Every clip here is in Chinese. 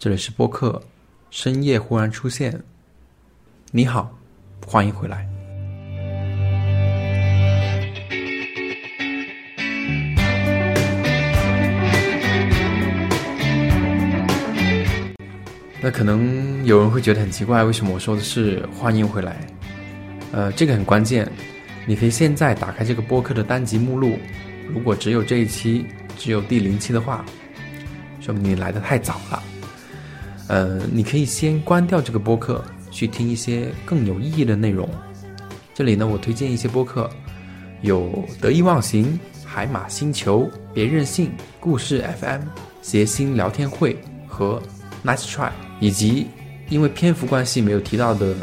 这里是播客，深夜忽然出现。你好，欢迎回来。那可能有人会觉得很奇怪，为什么我说的是欢迎回来？呃，这个很关键。你可以现在打开这个播客的单集目录，如果只有这一期，只有第零期的话，说明你来的太早了。呃，你可以先关掉这个播客，去听一些更有意义的内容。这里呢，我推荐一些播客，有得意忘形、海马星球、别任性、故事 FM、谐星聊天会和 Nice Try。以及因为篇幅关系没有提到的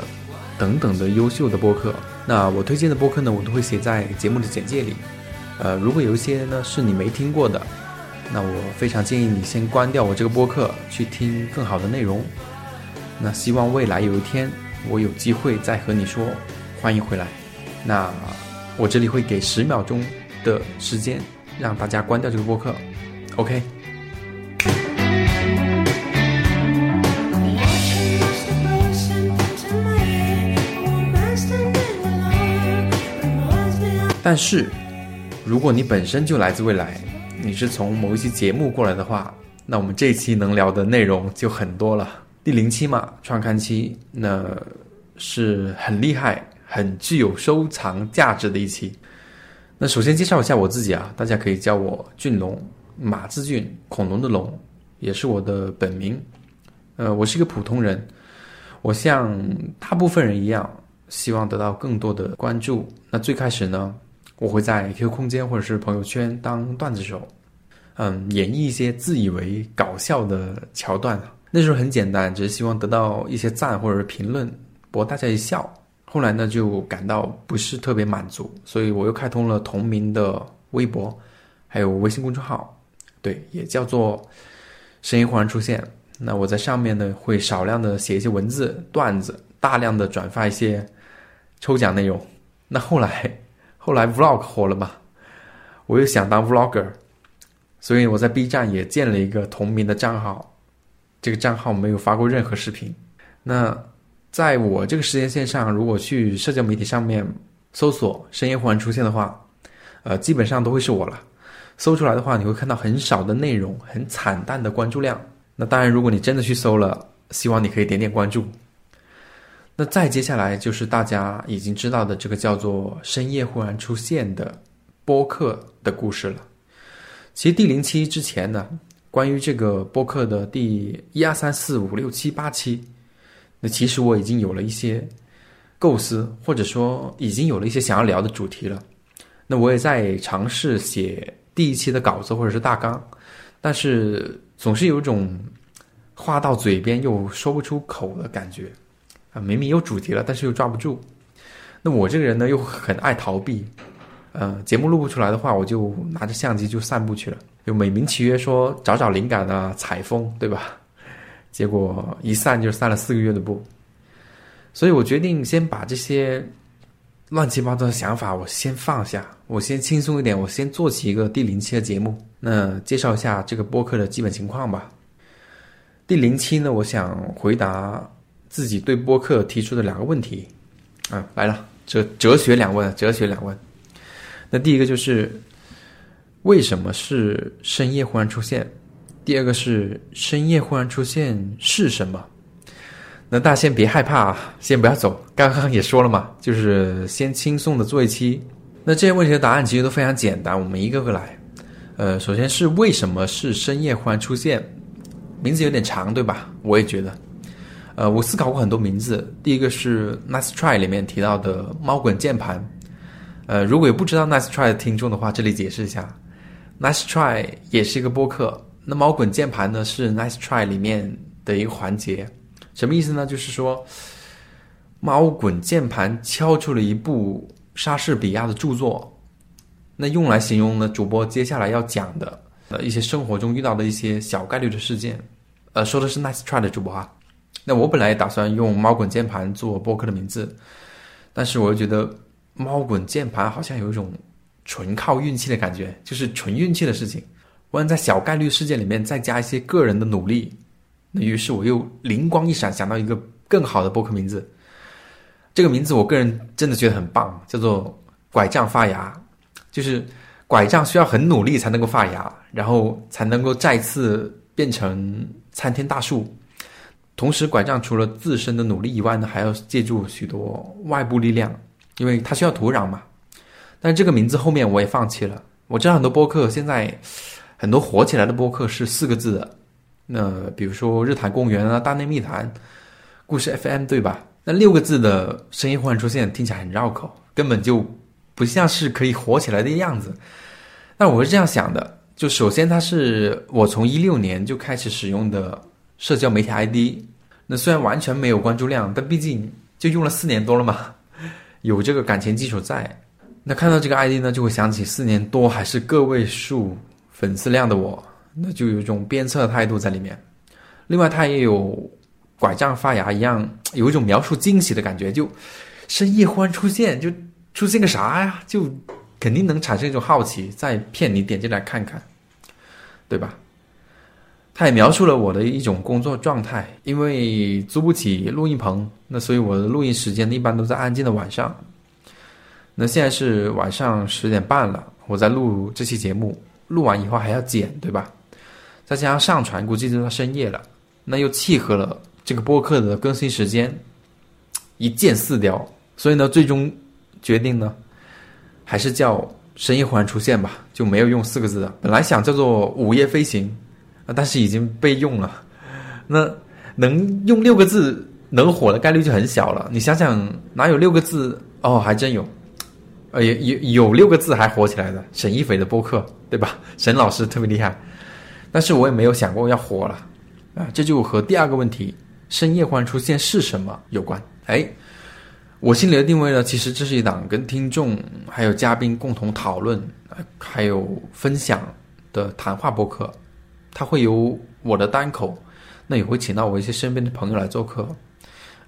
等等的优秀的播客，那我推荐的播客呢，我都会写在节目的简介里。呃，如果有一些呢是你没听过的，那我非常建议你先关掉我这个播客，去听更好的内容。那希望未来有一天我有机会再和你说欢迎回来。那我这里会给十秒钟的时间让大家关掉这个播客。OK。但是，如果你本身就来自未来，你是从某一期节目过来的话，那我们这一期能聊的内容就很多了。第零期嘛，创刊期，那是很厉害、很具有收藏价值的一期。那首先介绍一下我自己啊，大家可以叫我俊龙，马字俊，恐龙的龙，也是我的本名。呃，我是一个普通人，我像大部分人一样，希望得到更多的关注。那最开始呢？我会在 QQ 空间或者是朋友圈当段子手，嗯，演绎一些自以为搞笑的桥段。那时候很简单，只是希望得到一些赞或者是评论，博大家一笑。后来呢，就感到不是特别满足，所以我又开通了同名的微博，还有微信公众号，对，也叫做“声音忽然出现”。那我在上面呢，会少量的写一些文字段子，大量的转发一些抽奖内容。那后来。后来 vlog 火了嘛，我又想当 vlogger，所以我在 B 站也建了一个同名的账号，这个账号没有发过任何视频。那在我这个时间线上，如果去社交媒体上面搜索“深夜忽然出现”的话，呃，基本上都会是我了。搜出来的话，你会看到很少的内容，很惨淡的关注量。那当然，如果你真的去搜了，希望你可以点点关注。那再接下来就是大家已经知道的这个叫做“深夜忽然出现”的播客的故事了。其实第零期之前呢，关于这个播客的第一二三四五六七八期，那其实我已经有了一些构思，或者说已经有了一些想要聊的主题了。那我也在尝试写第一期的稿子或者是大纲，但是总是有一种话到嘴边又说不出口的感觉。啊，明明有主题了，但是又抓不住。那我这个人呢，又很爱逃避。呃，节目录不出来的话，我就拿着相机就散步去了，就美名其曰说找找灵感啊，采风，对吧？结果一散就散了四个月的步。所以我决定先把这些乱七八糟的想法我先放下，我先轻松一点，我先做起一个第零期的节目。那介绍一下这个播客的基本情况吧。第零期呢，我想回答。自己对播客提出的两个问题，啊，来了，哲哲学两问，哲学两问。那第一个就是为什么是深夜忽然出现？第二个是深夜忽然出现是什么？那大家先别害怕，先不要走。刚刚也说了嘛，就是先轻松的做一期。那这些问题的答案其实都非常简单，我们一个个来。呃，首先是为什么是深夜忽然出现？名字有点长，对吧？我也觉得。呃，我思考过很多名字。第一个是《Nice Try》里面提到的猫滚键盘。呃，如果有不知道《Nice Try》的听众的话，这里解释一下，《Nice Try》也是一个播客。那猫滚键盘呢，是《Nice Try》里面的一个环节。什么意思呢？就是说，猫滚键盘敲出了一部莎士比亚的著作，那用来形容呢主播接下来要讲的呃一些生活中遇到的一些小概率的事件。呃，说的是《Nice Try》的主播哈。那我本来也打算用“猫滚键盘”做播客的名字，但是我又觉得“猫滚键盘”好像有一种纯靠运气的感觉，就是纯运气的事情。万一在小概率事件里面再加一些个人的努力，那于是我又灵光一闪，想到一个更好的播客名字。这个名字我个人真的觉得很棒，叫做“拐杖发芽”，就是拐杖需要很努力才能够发芽，然后才能够再次变成参天大树。同时，拐杖除了自身的努力以外呢，还要借助许多外部力量，因为它需要土壤嘛。但这个名字后面我也放弃了。我知道很多播客现在很多火起来的播客是四个字的，那比如说日坛公园啊、大内密谈、故事 FM，对吧？那六个字的声音忽然出现，听起来很绕口，根本就不像是可以火起来的样子。那我是这样想的：就首先，它是我从一六年就开始使用的。社交媒体 ID，那虽然完全没有关注量，但毕竟就用了四年多了嘛，有这个感情基础在。那看到这个 ID 呢，就会想起四年多还是个位数粉丝量的我，那就有一种鞭策态度在里面。另外，他也有拐杖发芽一样，有一种描述惊喜的感觉，就深夜忽然出现，就出现个啥呀？就肯定能产生一种好奇，再骗你点进来看看，对吧？他也描述了我的一种工作状态，因为租不起录音棚，那所以我的录音时间一般都在安静的晚上。那现在是晚上十点半了，我在录这期节目，录完以后还要剪，对吧？再加上上传，估计就到深夜了。那又契合了这个播客的更新时间，一箭四雕。所以呢，最终决定呢，还是叫深夜忽然出现吧，就没有用四个字的。本来想叫做午夜飞行。啊，但是已经被用了，那能用六个字能火的概率就很小了。你想想，哪有六个字？哦，还真有，呃，有有有六个字还火起来的，沈一斐的播客，对吧？沈老师特别厉害，但是我也没有想过要火了啊。这就和第二个问题“深夜忽然出现是什么”有关。哎，我心里的定位呢，其实这是一档跟听众还有嘉宾共同讨论、还有分享的谈话播客。他会有我的单口，那也会请到我一些身边的朋友来做客。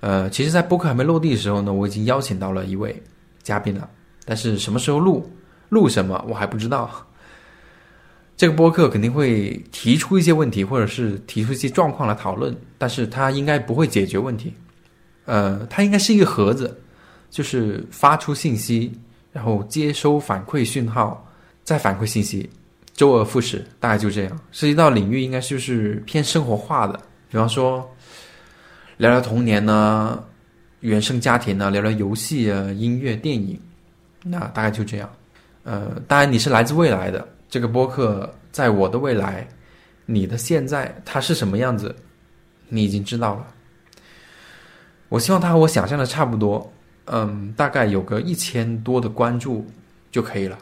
呃，其实，在播客还没落地的时候呢，我已经邀请到了一位嘉宾了，但是什么时候录，录什么我还不知道。这个播客肯定会提出一些问题，或者是提出一些状况来讨论，但是它应该不会解决问题。呃，它应该是一个盒子，就是发出信息，然后接收反馈讯号，再反馈信息。周而复始，大概就这样。涉及到领域，应该就是偏生活化的，比方说聊聊童年呢，原生家庭呢，聊聊游戏啊、音乐、电影，那大概就这样。呃，当然你是来自未来的，这个播客在我的未来，你的现在它是什么样子，你已经知道了。我希望它和我想象的差不多，嗯，大概有个一千多的关注就可以了，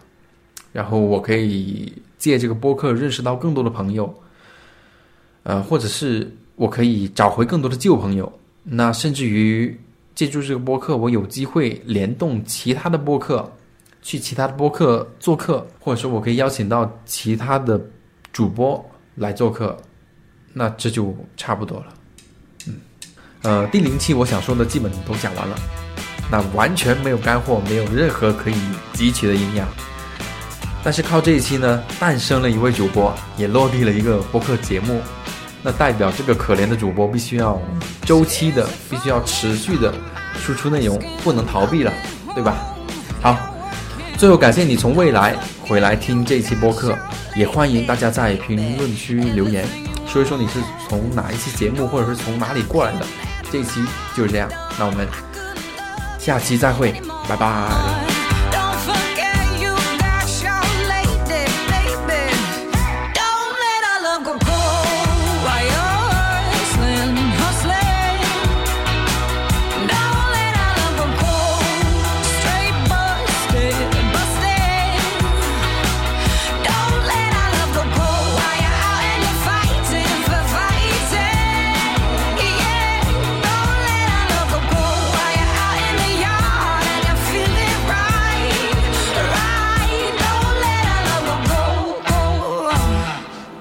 然后我可以。借这个播客认识到更多的朋友，呃，或者是我可以找回更多的旧朋友。那甚至于借助这个播客，我有机会联动其他的播客，去其他的播客做客，或者说我可以邀请到其他的主播来做客。那这就差不多了。嗯，呃，第零期我想说的基本都讲完了，那完全没有干货，没有任何可以汲取的营养。但是靠这一期呢，诞生了一位主播，也落地了一个播客节目，那代表这个可怜的主播必须要周期的，必须要持续的输出内容，不能逃避了，对吧？好，最后感谢你从未来回来听这一期播客，也欢迎大家在评论区留言，说一说你是从哪一期节目，或者是从哪里过来的。这一期就是这样，那我们下期再会，拜拜。